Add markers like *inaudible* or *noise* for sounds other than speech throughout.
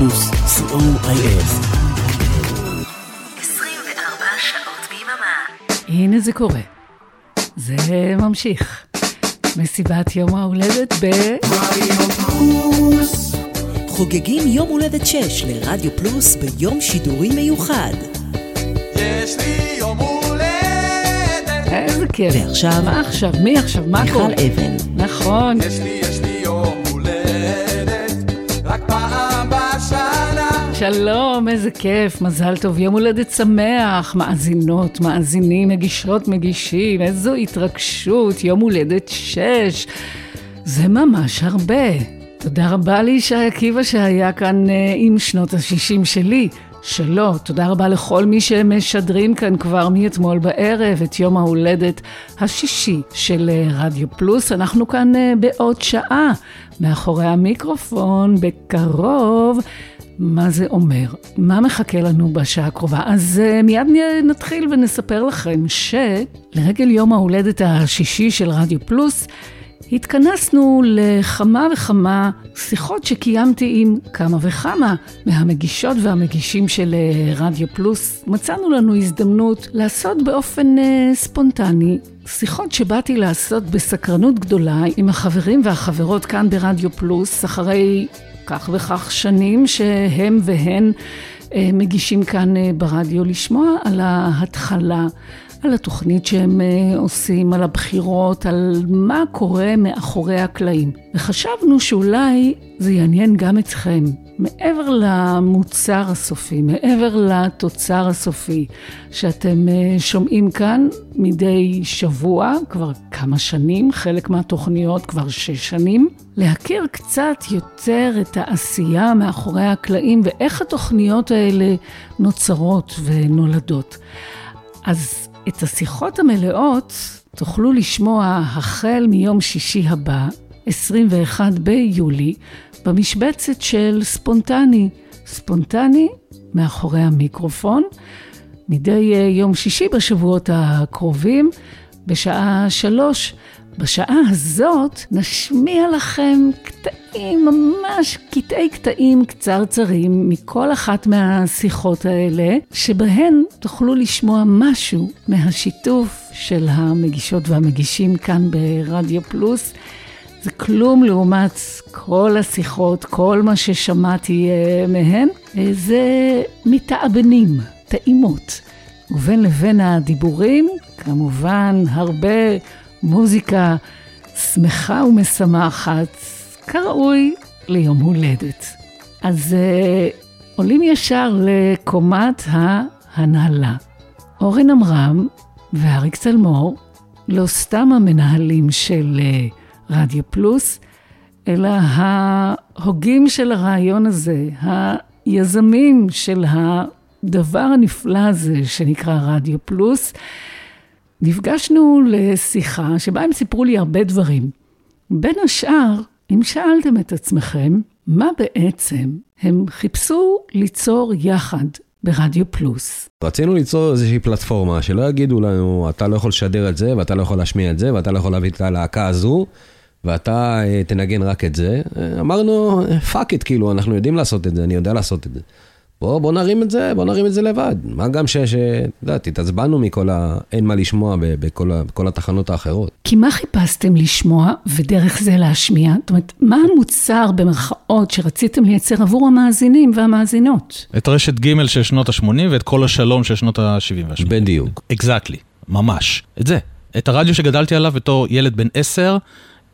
פלוס, co.il 24 שעות ביממה. הנה זה קורה. זה ממשיך. מסיבת יום ההולדת ב... חוגגים יום הולדת 6 לרדיו פלוס ביום שידורי מיוחד. יש לי יום הולדת, איזה כיף. ועכשיו, מה עכשיו? מי עכשיו? מה מיכל קורה? אבן. נכון. יש לי, יש לי שלום, איזה כיף, מזל טוב, יום הולדת שמח, מאזינות, מאזינים, מגישות, מגישים, איזו התרגשות, יום הולדת שש. זה ממש הרבה. תודה רבה לישי עקיבא שהיה כאן אה, עם שנות ה-60 שלי. שלא, תודה רבה לכל מי שמשדרים כאן כבר מאתמול בערב את יום ההולדת השישי של אה, רדיו פלוס. אנחנו כאן אה, בעוד שעה, מאחורי המיקרופון, בקרוב. מה זה אומר? מה מחכה לנו בשעה הקרובה? אז uh, מיד נתחיל ונספר לכם שלרגל יום ההולדת השישי של רדיו פלוס, התכנסנו לכמה וכמה שיחות שקיימתי עם כמה וכמה מהמגישות והמגישים של אה, רדיו פלוס. מצאנו לנו הזדמנות לעשות באופן אה, ספונטני שיחות שבאתי לעשות בסקרנות גדולה עם החברים והחברות כאן ברדיו פלוס, אחרי כך וכך שנים שהם והן אה, מגישים כאן אה, ברדיו לשמוע על ההתחלה, על התוכנית שהם אה, עושים, על הבחירות, על מה קורה מאחורי הקלעים. וחשבנו שאולי זה יעניין גם אתכם, מעבר למוצר הסופי, מעבר לתוצר הסופי שאתם אה, שומעים כאן מדי שבוע, כבר כמה שנים, חלק מהתוכניות כבר שש שנים, להכיר קצת יותר את העשייה מאחורי הקלעים ואיך התוכניות האלה נוצרות ונולדות. אז את השיחות המלאות תוכלו לשמוע החל מיום שישי הבא, 21 ביולי, במשבצת של ספונטני. ספונטני מאחורי המיקרופון, מדי אה, יום שישי בשבועות הקרובים, בשעה שלוש. בשעה הזאת נשמיע לכם קטעים, ממש קטעי קטעים קצרצרים מכל אחת מהשיחות האלה, שבהן תוכלו לשמוע משהו מהשיתוף של המגישות והמגישים כאן ברדיו פלוס. זה כלום לעומת כל השיחות, כל מה ששמעתי אה, מהן, אה, זה מתעבנים, טעימות. ובין לבין הדיבורים, כמובן הרבה מוזיקה שמחה ומשמחת, כראוי ליום הולדת. אז אה, עולים ישר לקומת ההנהלה. אורן עמרם ואריק צלמור, לא סתם המנהלים של אה, רדיו פלוס, אלא ההוגים של הרעיון הזה, היזמים של הדבר הנפלא הזה שנקרא רדיו פלוס. נפגשנו לשיחה שבה הם סיפרו לי הרבה דברים. בין השאר, אם שאלתם את עצמכם, מה בעצם הם חיפשו ליצור יחד ברדיו פלוס. רצינו ליצור איזושהי פלטפורמה שלא יגידו לנו, אתה לא יכול לשדר את זה, ואתה לא יכול להשמיע את זה, ואתה לא יכול להביא את הלהקה הזו, ואתה אה, תנגן רק את זה. אה, אמרנו, fuck it, כאילו, אנחנו יודעים לעשות את זה, אני יודע לעשות את זה. בוא, בוא נרים את זה, בוא נרים את זה לבד. מה גם ש... ש- את יודעת, התעצבנו מכל ה... אין מה לשמוע ב- בכל, ה... בכל התחנות האחרות. כי מה חיפשתם לשמוע ודרך זה להשמיע? זאת אומרת, מה המוצר במרכאות שרציתם לייצר עבור המאזינים והמאזינות? את רשת ג' של שנות ה-80 ואת כל השלום של שנות ה-70 וה-80. בדיוק. אקזקטלי, ממש. את זה. את הרדיו שגדלתי עליו בתור ילד בן 10,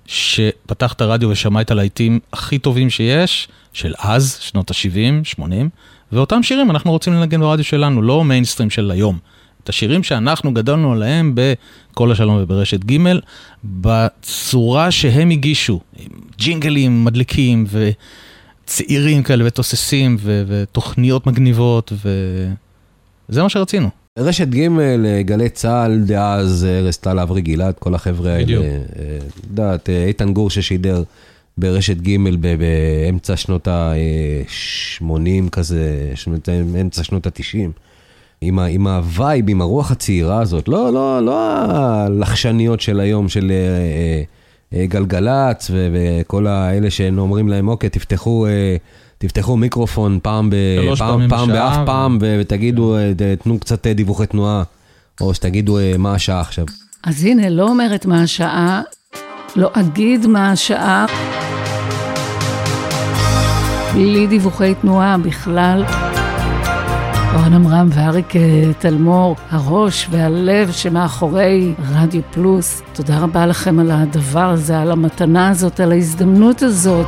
שפתח את הרדיו ושמע את הלהיטים הכי טובים שיש, של אז, שנות ה-70, 80, ואותם שירים אנחנו רוצים לנגן ברדיו שלנו, לא מיינסטרים של היום. את השירים שאנחנו גדלנו עליהם בכל השלום וברשת ג', בצורה שהם הגישו, עם ג'ינגלים מדליקים וצעירים כאלה ותוססים ו- ותוכניות מגניבות, וזה מה שרצינו. רשת ג', אה, גלי צה"ל, דאז, ארז טל, אברי גלעד, כל החבר'ה האלה. בדיוק. אה, את יודעת, אה, איתן גור ששידר ברשת ג' באמצע שנות ה-80 כזה, אמצע שנות ה-90. עם, ה- עם ה-vibe, עם הרוח הצעירה הזאת, לא, לא, לא הלחשניות של היום של אה, אה, גלגלצ וכל האלה שאומרים להם, אוקיי, תפתחו, אה, תפתחו מיקרופון פעם, ב, פעם, פעם באף פעם ו- ותגידו, אה, תנו קצת אה, דיווחי תנועה, או שתגידו אה, מה השעה עכשיו. אז הנה, לא אומרת מה השעה, לא אגיד מה השעה. בלי דיווחי תנועה בכלל. אורן עמרם ואריק תלמור, הראש והלב שמאחורי רדיו פלוס. תודה רבה לכם על הדבר הזה, על המתנה הזאת, על ההזדמנות הזאת.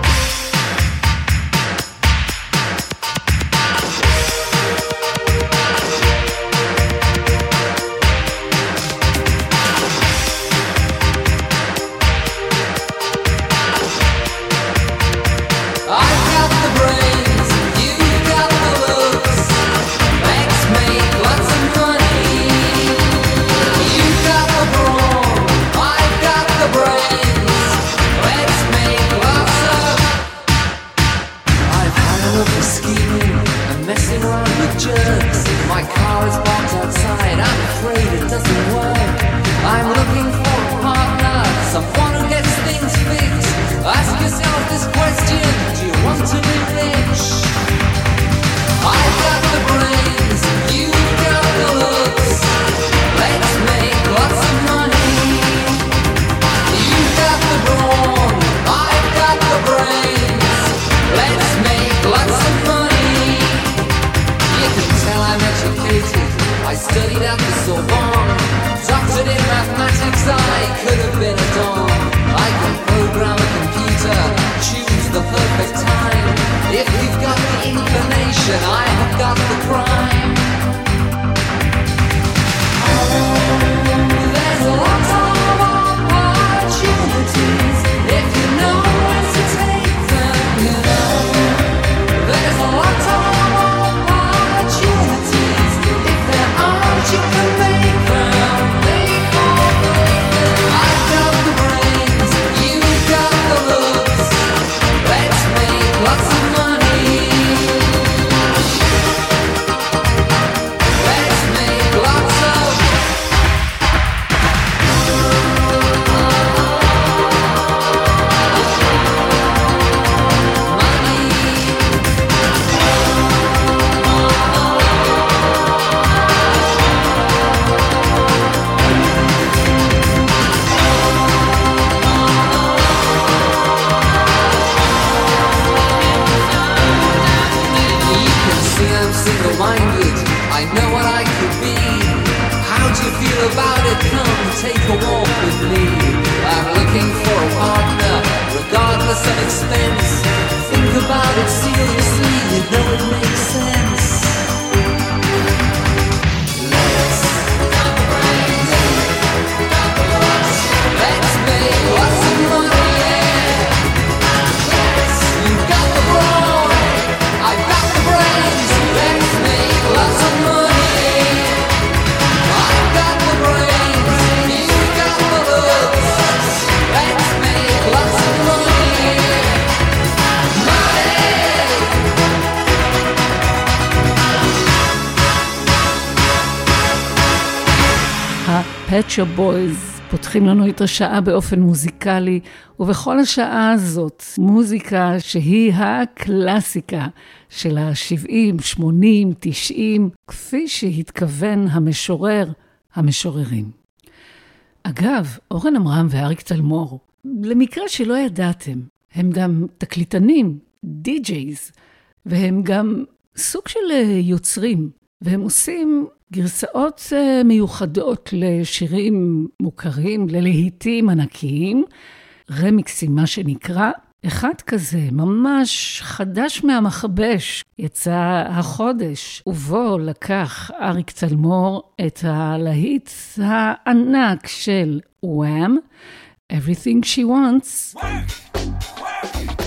It seriously. You know it makes Shop Boys פותחים לנו את השעה באופן מוזיקלי, ובכל השעה הזאת, מוזיקה שהיא הקלאסיקה של ה-70, 80, 90, כפי שהתכוון המשורר, המשוררים. אגב, אורן עמרם ואריק תלמור, למקרה שלא ידעתם, הם גם תקליטנים, די-ג'ייז, והם גם סוג של אה, יוצרים, והם עושים גרסאות אה, מיוחדות לשירים מוכרים, ללהיטים ענקיים, רמיקסים, מה שנקרא. אחד כזה, ממש חדש מהמכבש, יצא החודש, ובו לקח אריק תלמור את הלהיט הענק של וואם, Everything She Wants. Oh yeah,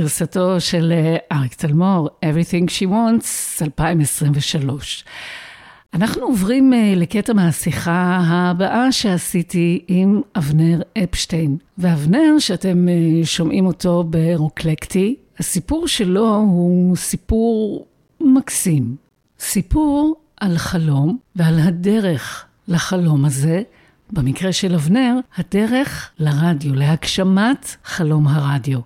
וואם בגרסתו של אה, אריק תלמור, Everything She Wants, 2023. אנחנו עוברים אה, לקטע מהשיחה הבאה שעשיתי עם אבנר אפשטיין. ואבנר, שאתם אה, שומעים אותו ברוקלקטי, הסיפור שלו הוא סיפור מקסים. סיפור על חלום ועל הדרך לחלום הזה. במקרה של אבנר, הדרך לרדיו, להגשמת חלום הרדיו.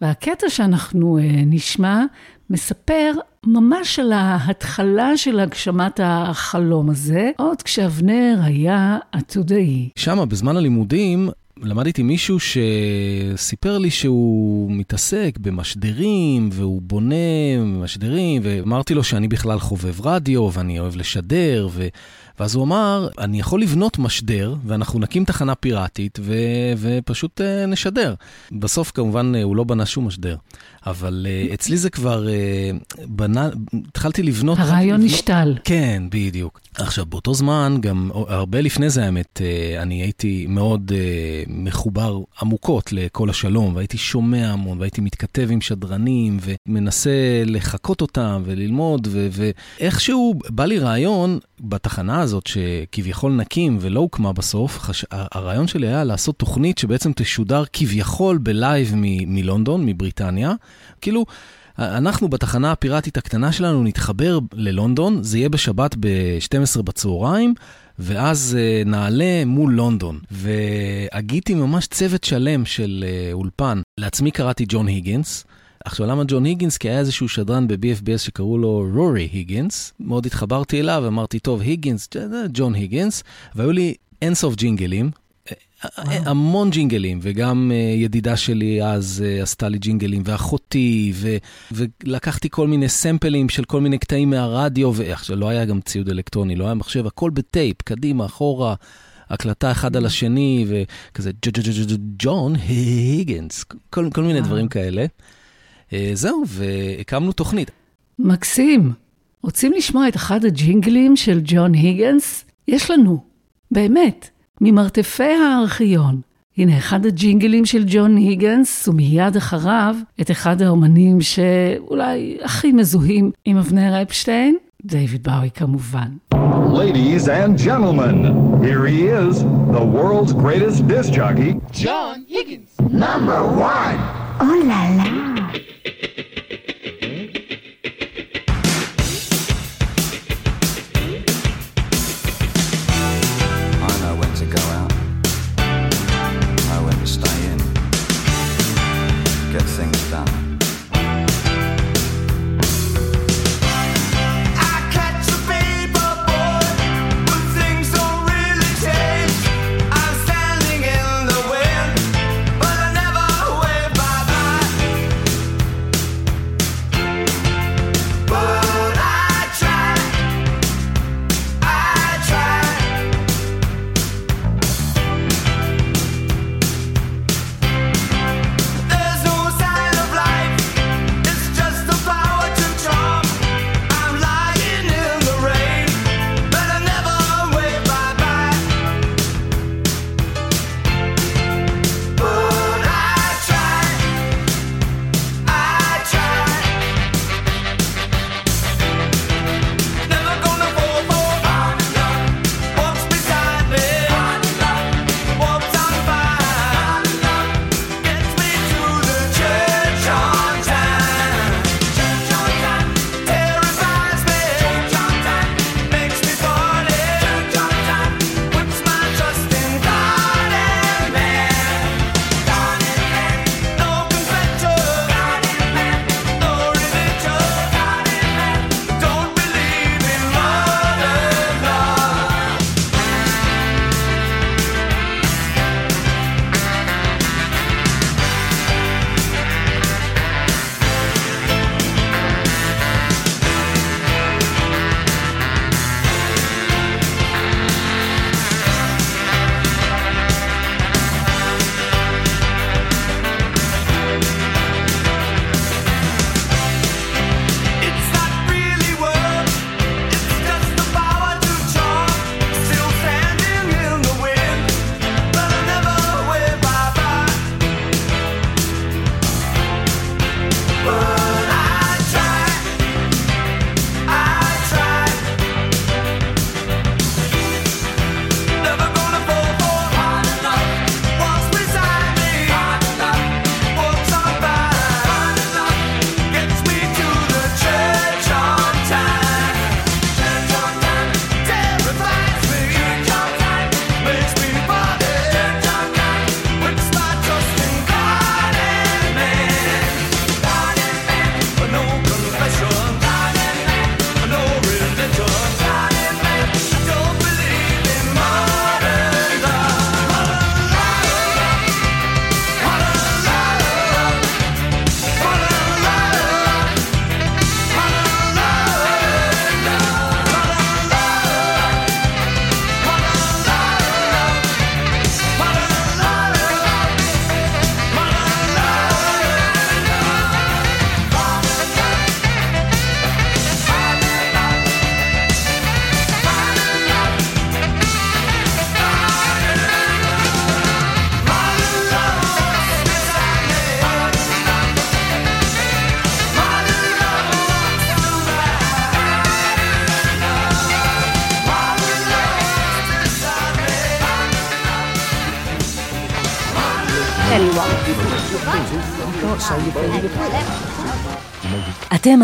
והקטע שאנחנו אה, נשמע מספר ממש על ההתחלה של הגשמת החלום הזה, עוד כשאבנר היה עתודאי. שמה, בזמן הלימודים, למדתי מישהו שסיפר לי שהוא מתעסק במשדרים, והוא בונה משדרים, ואמרתי לו שאני בכלל חובב רדיו, ואני אוהב לשדר, ו... ואז הוא אמר, אני יכול לבנות משדר, ואנחנו נקים תחנה פיראטית, ו... ופשוט uh, נשדר. בסוף כמובן uh, הוא לא בנה שום משדר, אבל uh, אצלי זה כבר uh, בנה, התחלתי לבנות... הרעיון נשתל. כן, בדיוק. עכשיו, באותו זמן, גם הרבה לפני זה, האמת, אה, אני הייתי מאוד אה, מחובר עמוקות לכל השלום, והייתי שומע המון, והייתי מתכתב עם שדרנים, ומנסה לחקות אותם וללמוד, ואיכשהו בא לי רעיון בתחנה הזאת, שכביכול נקים ולא הוקמה בסוף, חש... הרעיון שלי היה לעשות תוכנית שבעצם תשודר כביכול בלייב מלונדון, מבריטניה. כאילו, אנחנו בתחנה הפיראטית הקטנה שלנו נתחבר ללונדון, זה יהיה בשבת ב-12 בצהריים, ואז uh, נעלה מול לונדון. והגיתי ממש צוות שלם של uh, אולפן. לעצמי קראתי ג'ון היגינס. עכשיו, למה ג'ון היגינס? כי היה איזשהו שדרן ב-BFBS שקראו לו רורי היגינס. מאוד התחברתי אליו, אמרתי, טוב, היגינס, ג'ון היגינס, והיו לי אינסוף ג'ינגלים. המון ג'ינגלים, וגם uh, ידידה שלי אז uh, עשתה לי ג'ינגלים, ואחותי, ו, ולקחתי כל מיני סמפלים של כל מיני קטעים מהרדיו, ועכשיו לא היה גם ציוד אלקטרוני, לא היה מחשב, הכל בטייפ, קדימה, אחורה, הקלטה אחד על השני, וכזה ג'ון היגנס, כל, כל מיני דברים כאלה. Uh, זהו, והקמנו תוכנית. מקסים. רוצים לשמוע את אחד הג'ינגלים של ג'ון היגנס? יש לנו, באמת, ממרתפי הארכיון. הנה אחד הג'ינגלים של ג'ון היגנס, ומיד אחריו את אחד האומנים שאולי הכי מזוהים עם אבנר אפשטיין, דיוויד באוי כמובן. Ladies and gentlemen, here he is, the world's greatest disc jockey, John Higgins. Number one. I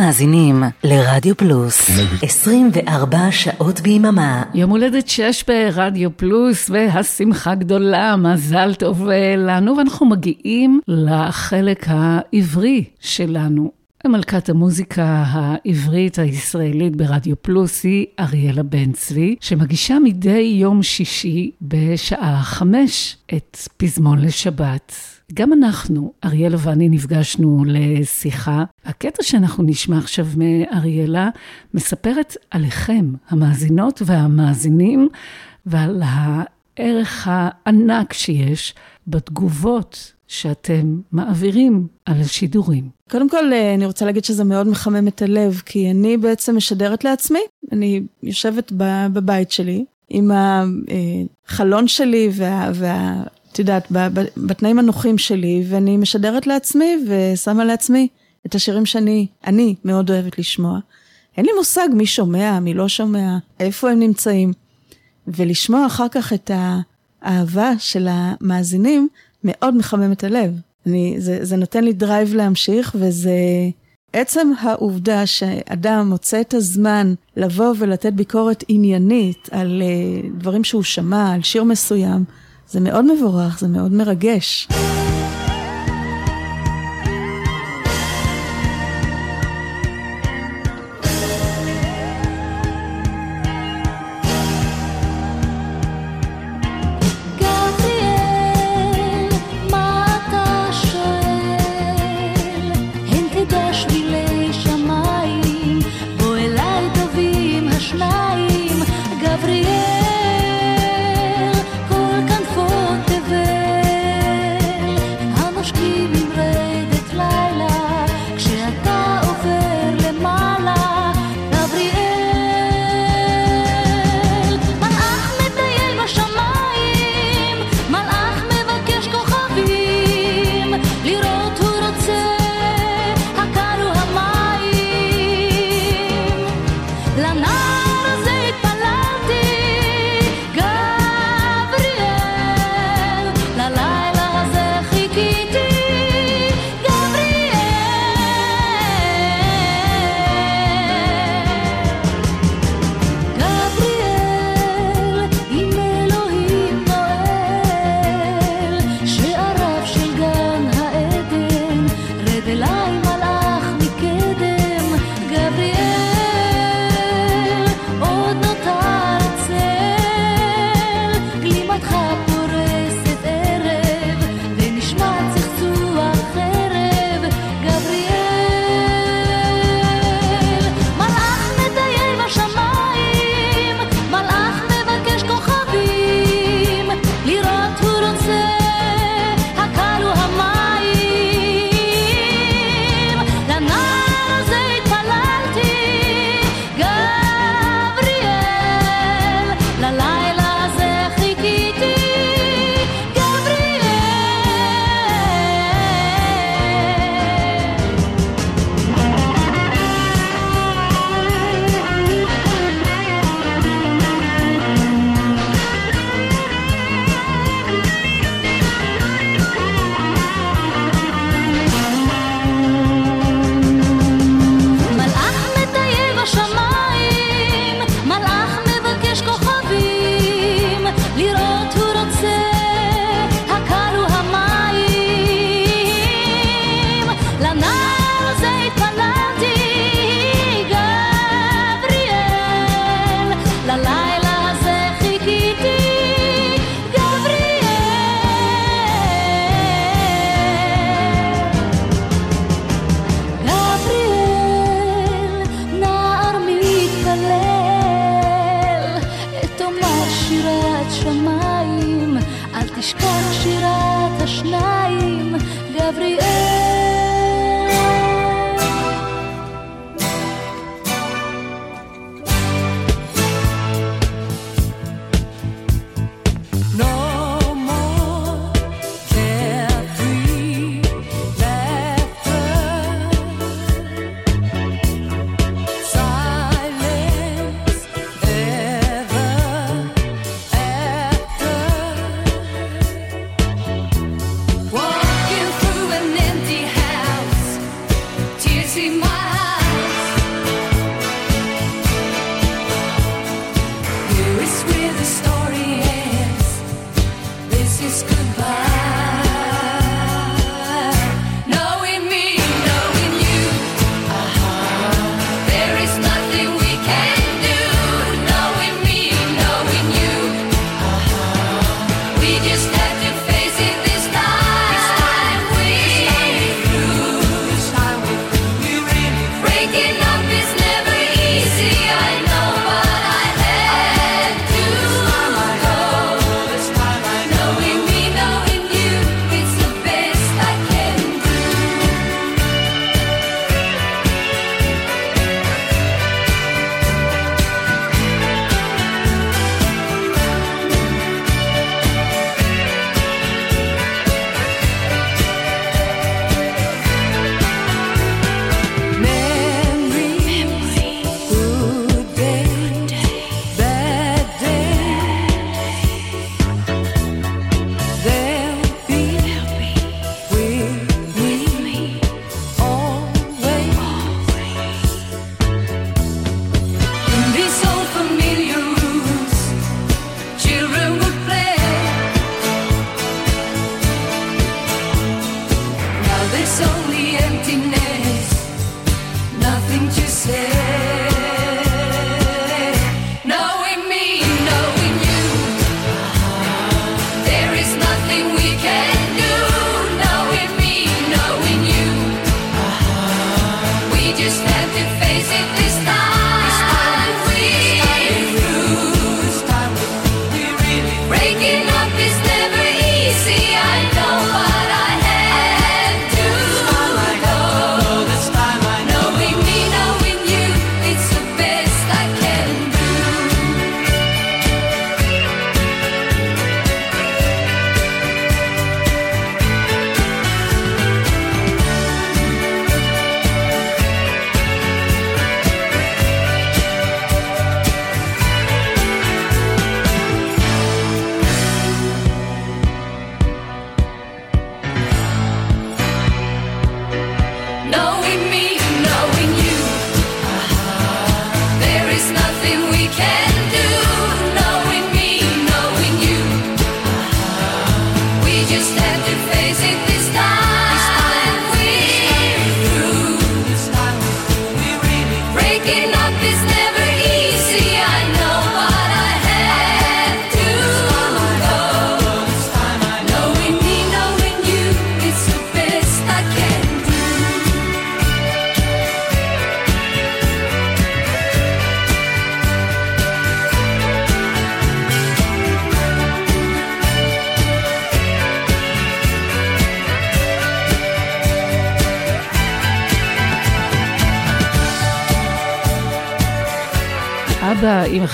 מאזינים לרדיו פלוס 24 שעות ביממה. יום הולדת שש ברדיו פלוס והשמחה גדולה, מזל טוב אה, לנו, ואנחנו מגיעים לחלק העברי שלנו. מלכת המוזיקה העברית הישראלית ברדיו פלוס היא אריאלה בן צבי, שמגישה מדי יום שישי בשעה חמש את פזמון לשבת. גם אנחנו, אריאלה ואני נפגשנו לשיחה. הקטע שאנחנו נשמע עכשיו מאריאלה מספרת עליכם, המאזינות והמאזינים, ועל הערך הענק שיש בתגובות שאתם מעבירים על השידורים. קודם כל, אה, אני רוצה להגיד שזה מאוד מחמם את הלב, כי אני בעצם משדרת לעצמי. אני יושבת בבית שלי עם החלון שלי וה... וה את יודעת, בתנאים הנוחים שלי, ואני משדרת לעצמי ושמה לעצמי את השירים שאני, אני מאוד אוהבת לשמוע. אין לי מושג מי שומע, מי לא שומע, איפה הם נמצאים. ולשמוע אחר כך את האהבה של המאזינים, מאוד מחמם את הלב. אני, זה, זה נותן לי drive להמשיך, וזה עצם העובדה שאדם מוצא את הזמן לבוא ולתת ביקורת עניינית על uh, דברים שהוא שמע, על שיר מסוים, זה מאוד מבורך, זה מאוד מרגש.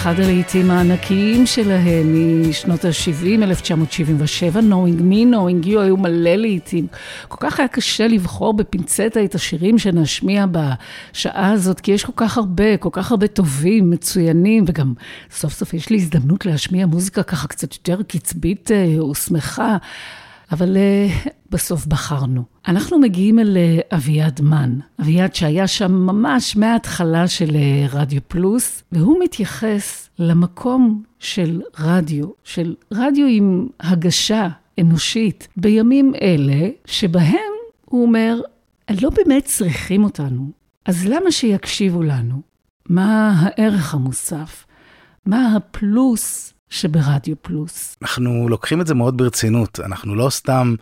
אחד הלהיטים הענקיים שלהם משנות ה-70, 1977, Knowing Me, Knowing You, היו מלא להיטים. כל כך היה קשה לבחור בפינצטה את השירים שנשמיע בשעה הזאת, כי יש כל כך הרבה, כל כך הרבה טובים, מצוינים, וגם סוף סוף יש לי הזדמנות להשמיע מוזיקה ככה קצת יותר קצבית אה, ושמחה. אבל uh, בסוף בחרנו. אנחנו מגיעים אל uh, אביעד מן, אביעד שהיה שם ממש מההתחלה של uh, רדיו פלוס, והוא מתייחס למקום של רדיו, של רדיו עם הגשה אנושית, בימים אלה שבהם, הוא אומר, לא באמת צריכים אותנו, אז למה שיקשיבו לנו? מה הערך המוסף? מה הפלוס שברדיו פלוס? אנחנו לוקחים את זה מאוד ברצינות, אנחנו לא סתם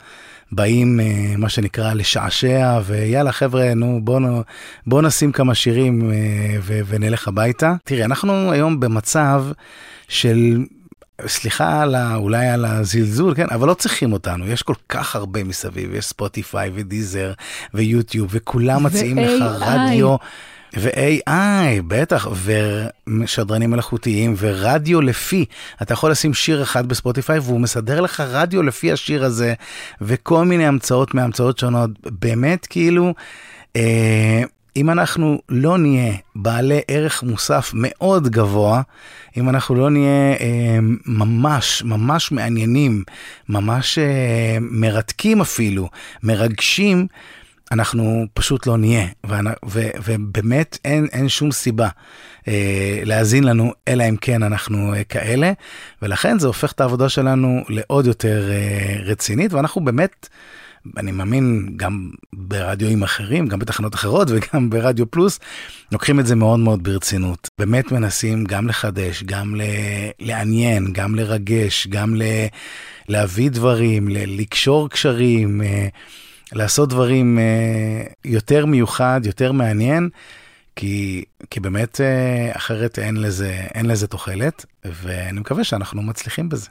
באים, אה, מה שנקרא, לשעשע, ויאללה חבר'ה, נו בואו בוא נשים כמה שירים אה, ו- ונלך הביתה. תראי, אנחנו היום במצב של... סליחה על ה, אולי על הזלזול, כן, אבל לא צריכים אותנו, יש כל כך הרבה מסביב, יש ספוטיפיי ודיזר ויוטיוב, וכולם מציעים לך. רדיו. ו-AI, בטח, ושדרנים מלאכותיים, ורדיו לפי. אתה יכול לשים שיר אחד בספוטיפיי, והוא מסדר לך רדיו לפי השיר הזה, וכל מיני המצאות מהמצאות שונות. באמת, כאילו, אה, אם אנחנו לא נהיה בעלי ערך מוסף מאוד גבוה, אם אנחנו לא נהיה אה, ממש, ממש מעניינים, ממש אה, מרתקים אפילו, מרגשים, אנחנו פשוט לא נהיה, ובאמת אין, אין שום סיבה אה, להאזין לנו, אלא אם כן אנחנו אה, כאלה, ולכן זה הופך את העבודה שלנו לעוד יותר אה, רצינית, ואנחנו באמת, אני מאמין, גם ברדיואים אחרים, גם בתחנות אחרות *laughs* וגם ברדיו פלוס, לוקחים את זה מאוד מאוד ברצינות. באמת מנסים גם לחדש, גם ל- לעניין, גם לרגש, גם ל- להביא דברים, ל- לקשור קשרים. אה, לעשות דברים אה, יותר מיוחד, יותר מעניין, כי, כי באמת אה, אחרת אין לזה, אין לזה תוחלת, ואני מקווה שאנחנו מצליחים בזה.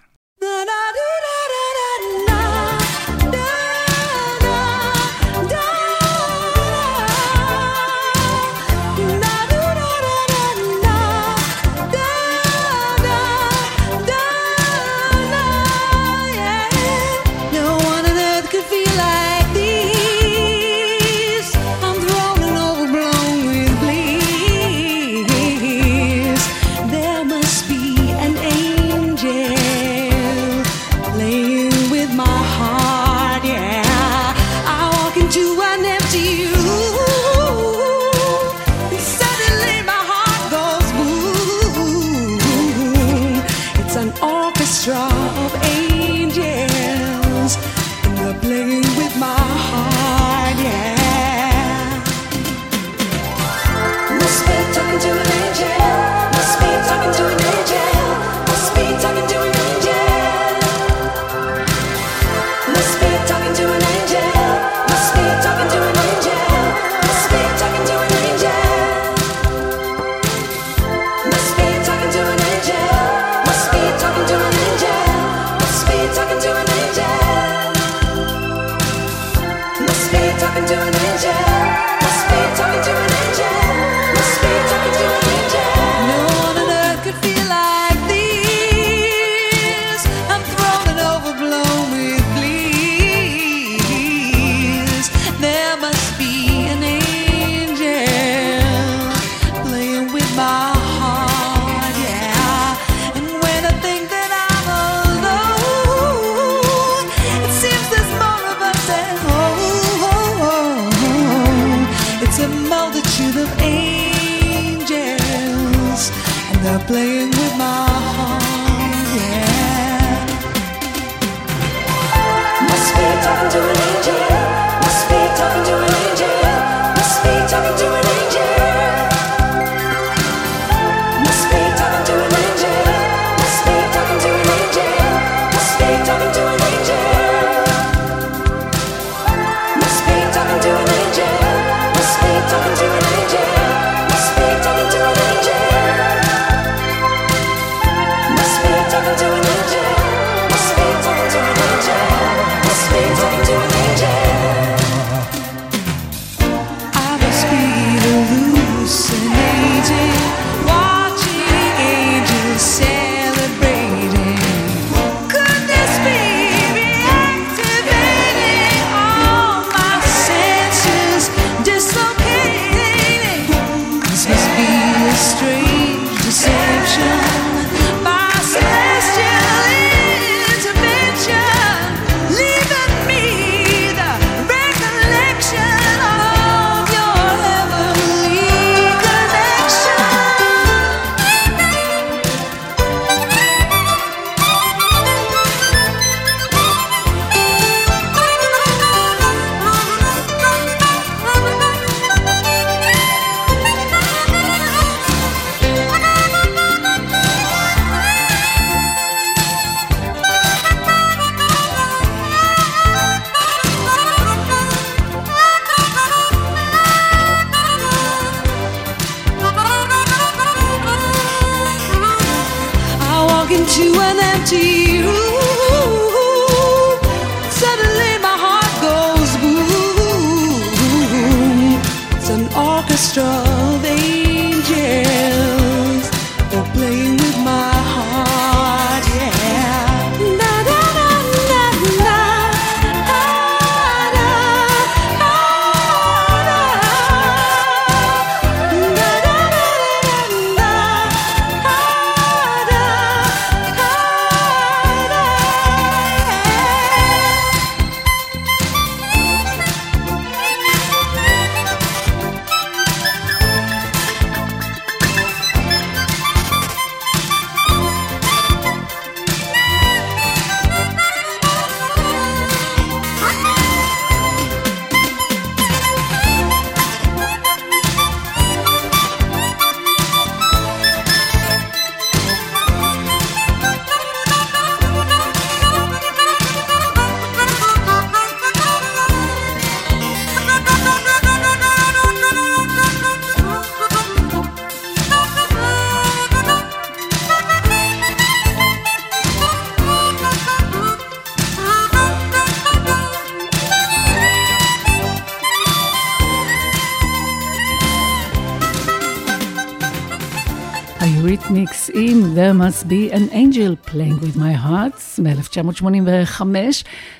Be an angel playing with my heart מ-1985.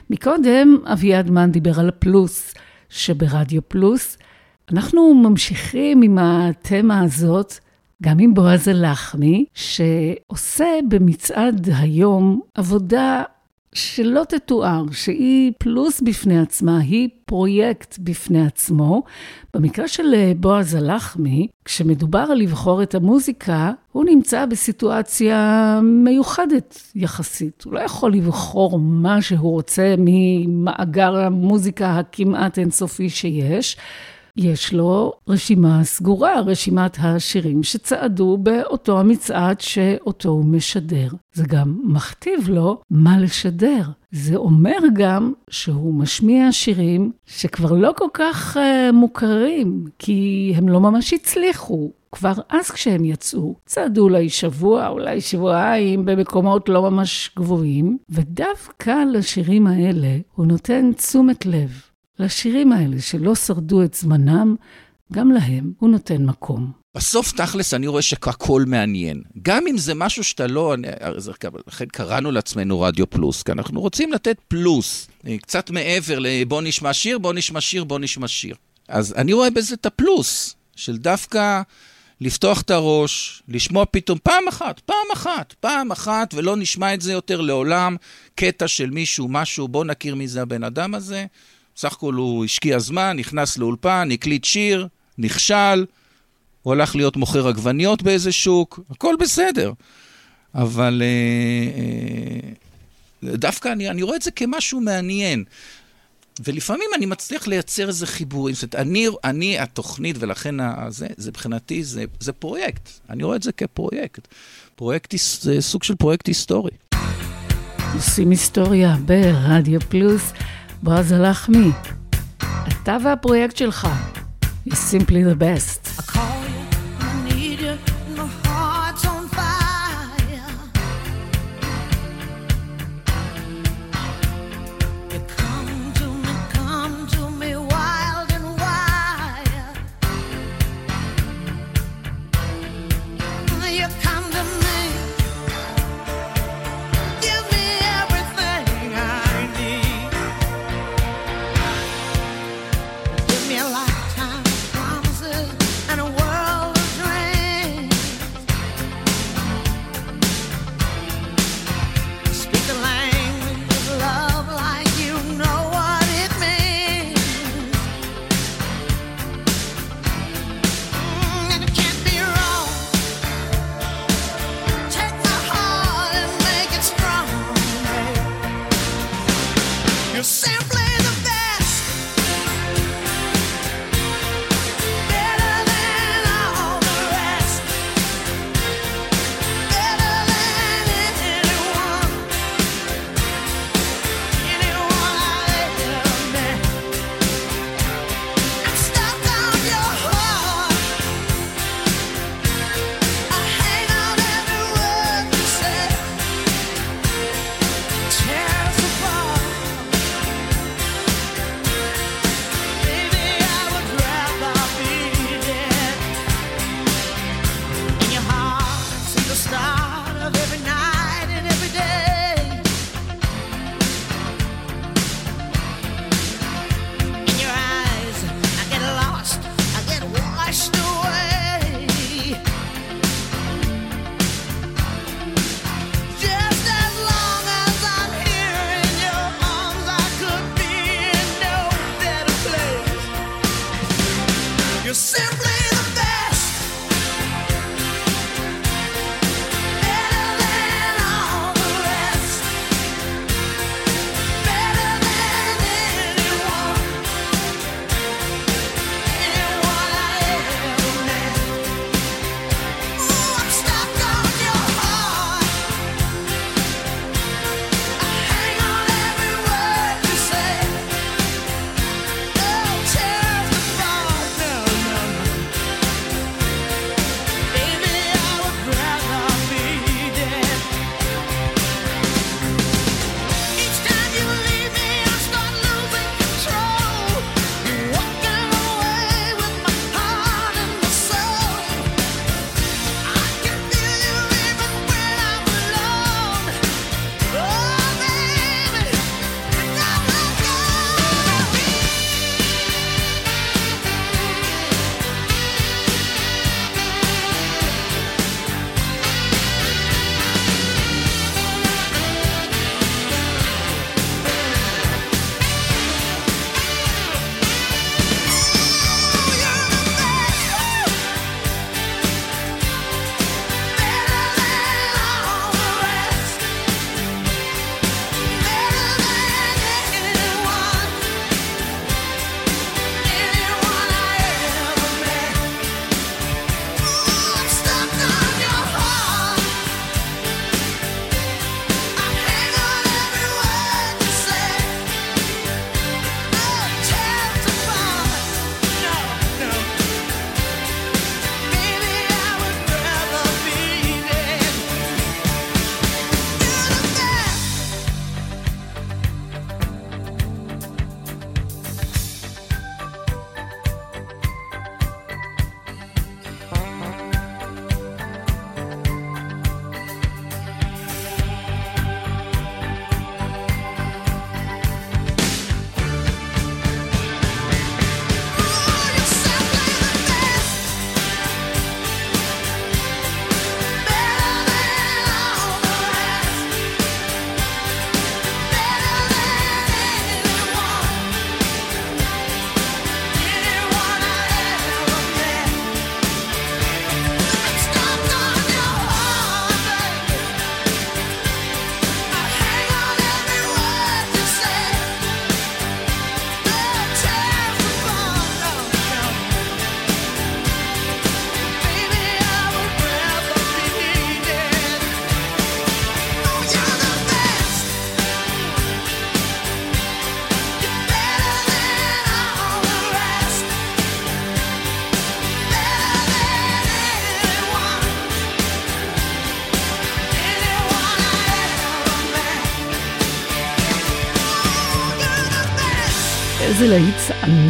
מקודם אביעד מן דיבר על הפלוס שברדיו פלוס. אנחנו ממשיכים עם התמה הזאת גם עם בועז הלחמי, שעושה במצעד היום עבודה שלא תתואר, שהיא פלוס בפני עצמה, היא פרויקט בפני עצמו. במקרה של אה, בועז הלחמי, כשמדובר על לבחור את המוזיקה, הוא נמצא בסיטואציה מיוחדת יחסית. הוא לא יכול לבחור מה שהוא רוצה ממאגר המוזיקה הכמעט אינסופי שיש. יש לו רשימה סגורה, רשימת השירים שצעדו באותו המצעד שאותו הוא משדר. זה גם מכתיב לו מה לשדר. זה אומר גם שהוא משמיע שירים שכבר לא כל כך uh, מוכרים, כי הם לא ממש הצליחו. כבר אז כשהם יצאו, צעדו אולי שבוע, אולי שבועיים, במקומות לא ממש גבוהים, ודווקא לשירים האלה הוא נותן תשומת לב. לשירים האלה שלא שרדו את זמנם, גם להם הוא נותן מקום. בסוף, תכלס, אני רואה שהכל מעניין. גם אם זה משהו שאתה לא... לכן קראנו לעצמנו רדיו פלוס, כי אנחנו רוצים לתת פלוס. אה, קצת מעבר לבוא נשמע שיר, בוא נשמע שיר, בוא נשמע שיר. אז אני רואה בזה את הפלוס, של דווקא לפתוח את הראש, לשמוע פתאום פעם אחת, פעם אחת, פעם אחת, ולא נשמע את זה יותר לעולם, קטע של מישהו, משהו, בוא נכיר מי זה הבן אדם הזה. סך הכל הוא השקיע זמן, נכנס לאולפן, הקליט שיר, נכשל, הוא הלך להיות מוכר עגבניות באיזה שוק, הכל בסדר. אבל אה, אה, דווקא אני, אני רואה את זה כמשהו מעניין. ולפעמים אני מצליח לייצר איזה חיבורים. זאת אומרת, אני, אני התוכנית, ולכן ה- זה, מבחינתי, זה, זה פרויקט. אני רואה את זה כפרויקט. פרויקט, זה סוג של פרויקט היסטורי. עושים היסטוריה ברדיו פלוס. בועז הלחמי, אתה והפרויקט שלך, is simply the best.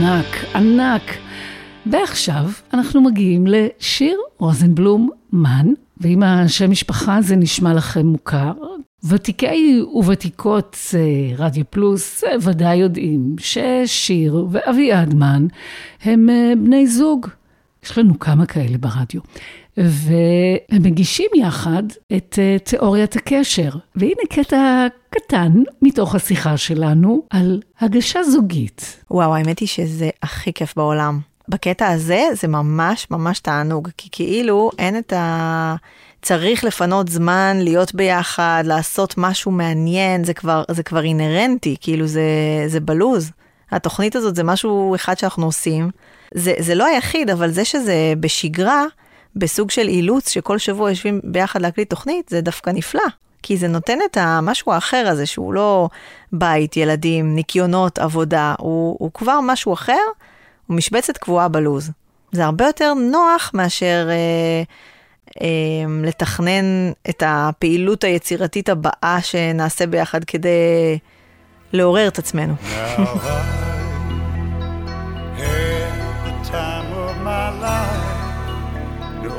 ענק, ענק. ועכשיו אנחנו מגיעים לשיר רוזנבלום מן, ואם השם משפחה הזה נשמע לכם מוכר, ותיקי וותיקות אה, רדיו פלוס אה, ודאי יודעים ששיר ואביעד מן הם אה, בני זוג. יש לנו כמה כאלה ברדיו. והם מגישים יחד את אה, תיאוריית הקשר. והנה קטע קטן מתוך השיחה שלנו על הגשה זוגית. וואו, האמת היא שזה הכי כיף בעולם. בקטע הזה זה ממש ממש תענוג, כי כאילו אין את ה... צריך לפנות זמן, להיות ביחד, לעשות משהו מעניין, זה כבר, זה כבר אינהרנטי, כאילו זה, זה בלוז. התוכנית הזאת זה משהו אחד שאנחנו עושים. זה, זה לא היחיד, אבל זה שזה בשגרה, בסוג של אילוץ, שכל שבוע יושבים ביחד להקליט תוכנית, זה דווקא נפלא. כי זה נותן את המשהו האחר הזה, שהוא לא בית, ילדים, ניקיונות, עבודה, הוא, הוא כבר משהו אחר, הוא משבצת קבועה בלוז. זה הרבה יותר נוח מאשר אה, אה, לתכנן את הפעילות היצירתית הבאה שנעשה ביחד כדי לעורר את עצמנו.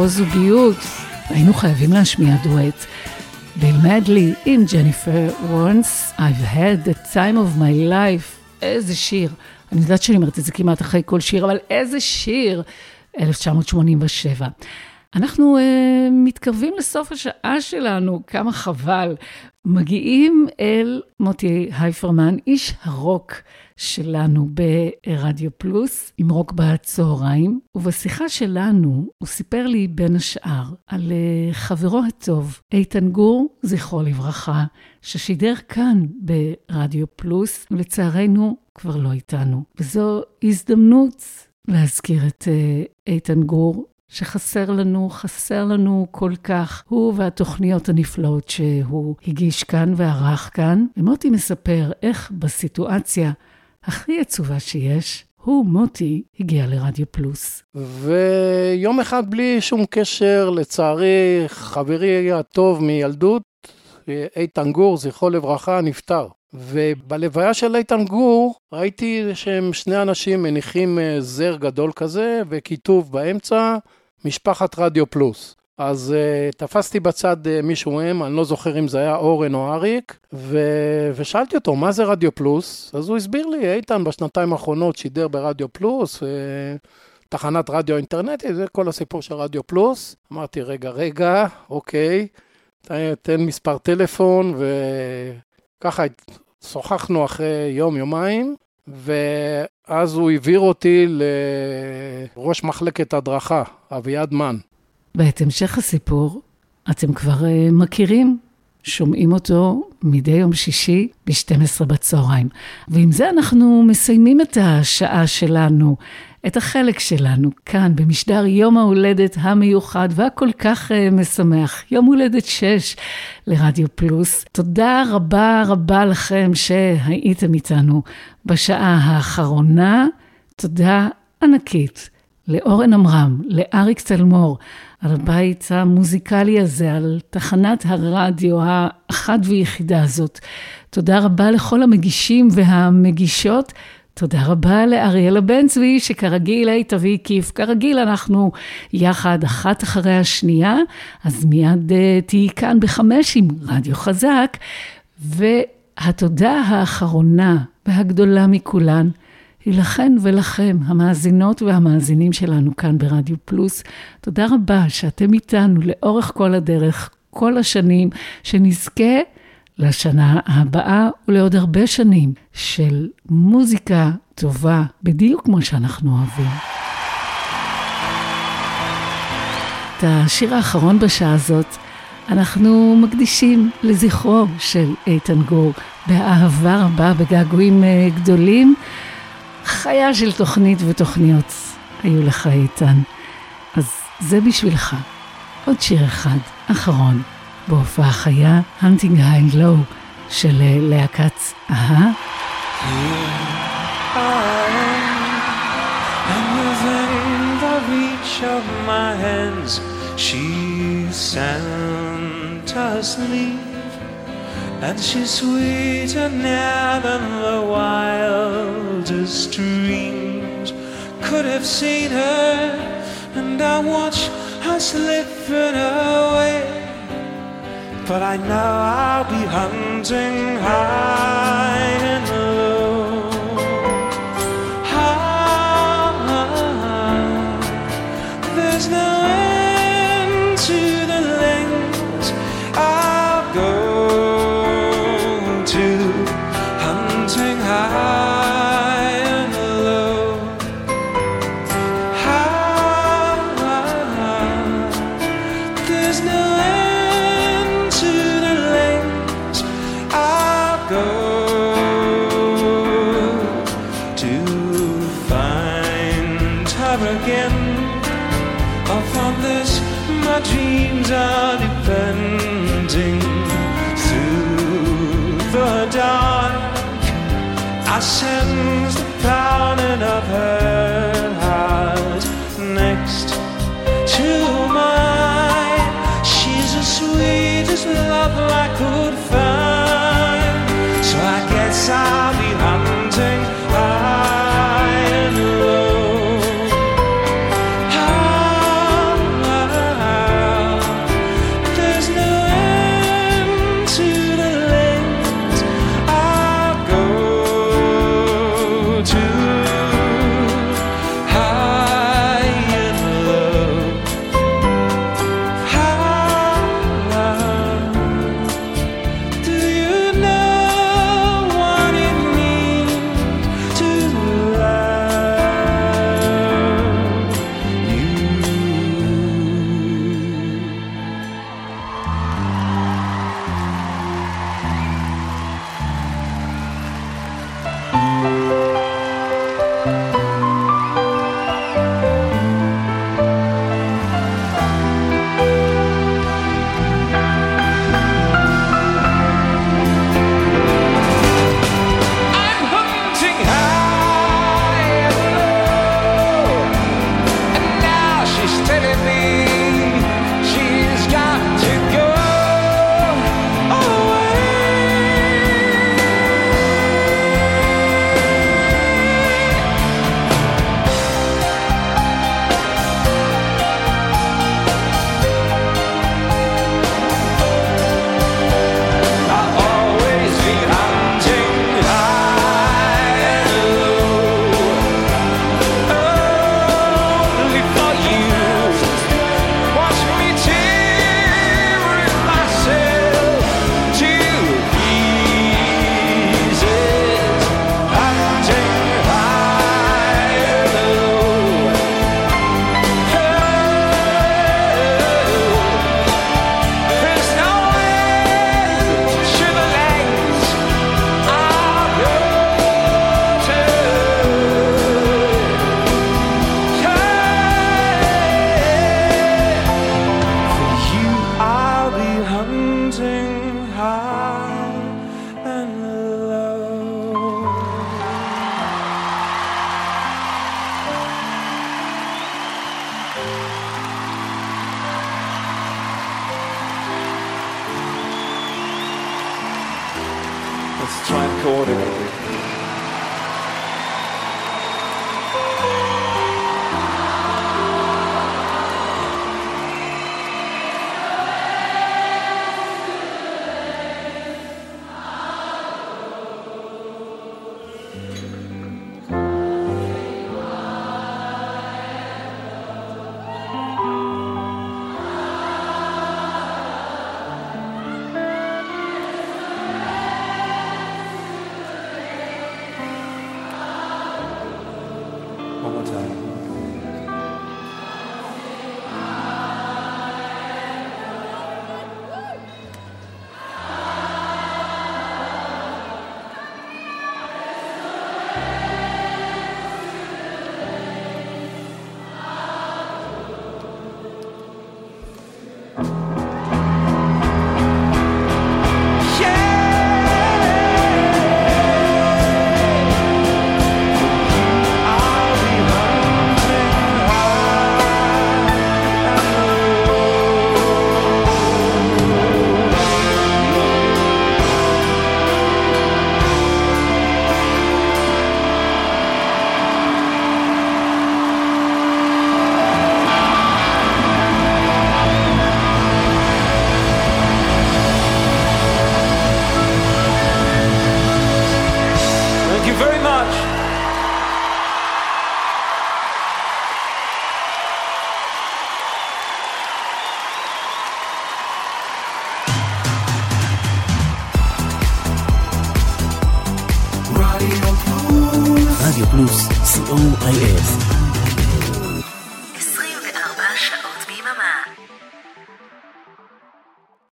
אפרופו זוגיות, היינו חייבים להשמיע דואט. ביל מדלי עם ג'ניפר וורנס, I've had the time of my life. איזה שיר. אני יודעת שאני אומרת את זה כמעט אחרי כל שיר, אבל איזה שיר. 1987. אנחנו uh, מתקרבים לסוף השעה שלנו, כמה חבל. מגיעים אל מוטי הייפרמן, איש הרוק שלנו ברדיו פלוס, עם רוק בצהריים, ובשיחה שלנו הוא סיפר לי בין השאר על uh, חברו הטוב, איתן גור, זכרו לברכה, ששידר כאן ברדיו פלוס, ולצערנו כבר לא איתנו. וזו הזדמנות להזכיר את uh, איתן גור, שחסר לנו, חסר לנו כל כך, הוא והתוכניות הנפלאות שהוא הגיש כאן וערך כאן. ומוטי מספר איך בסיטואציה הכי עצובה שיש, הוא, מוטי, הגיע לרדיו פלוס. ויום אחד בלי שום קשר, לצערי, חברי הטוב מילדות, איתן גור, זכרו לברכה, נפטר. ובלוויה של איתן גור ראיתי שהם שני אנשים מניחים אה, זר גדול כזה וכיתוב באמצע משפחת רדיו פלוס. אז uh, תפסתי בצד uh, מישהו מהם, אני לא זוכר אם זה היה אורן או אריק, ו... ושאלתי אותו, מה זה רדיו פלוס? אז הוא הסביר לי, איתן בשנתיים האחרונות שידר ברדיו פלוס, ו... תחנת רדיו אינטרנטית, זה כל הסיפור של רדיו פלוס. אמרתי, רגע, רגע, אוקיי, תן, תן מספר טלפון, וככה שוחחנו אחרי יום, יומיים, ואז הוא העביר אותי לראש מחלקת הדרכה, אביעד מן. ואת המשך הסיפור אתם כבר uh, מכירים, שומעים אותו מדי יום שישי ב-12 בצהריים. ועם זה אנחנו מסיימים את השעה שלנו, את החלק שלנו כאן במשדר יום ההולדת המיוחד והכל כך uh, משמח, יום הולדת 6 לרדיו פלוס. תודה רבה רבה לכם שהייתם איתנו בשעה האחרונה. תודה ענקית לאורן עמרם, לאריק תלמור, על הבית המוזיקלי הזה, על תחנת הרדיו האחת ויחידה הזאת. תודה רבה לכל המגישים והמגישות. תודה רבה לאריאלה בן צבי, שכרגיל היית והקיף. כרגיל אנחנו יחד אחת אחרי השנייה, אז מיד uh, תהיי כאן בחמש עם רדיו חזק. והתודה האחרונה והגדולה מכולן, לכן ולכם, המאזינות והמאזינים שלנו כאן ברדיו פלוס. תודה רבה שאתם איתנו לאורך כל הדרך, כל השנים, שנזכה לשנה הבאה ולעוד הרבה שנים של מוזיקה טובה, בדיוק כמו שאנחנו אוהבים. את השיר האחרון בשעה הזאת אנחנו מקדישים לזכרו של איתן גור, באהבה רבה, בגעגועים אה, גדולים. חיה של תוכנית ותוכניות היו לך איתן. אז זה בשבילך. עוד שיר אחד, אחרון, בהופעה חיה, Hunting High Low של אה, כץ. אהה. Of my hands, she's Santa's leaf, and she's sweeter now than the wildest dreams could have seen her. And I watch her slipping away, but I know I'll be hunting high tricorder.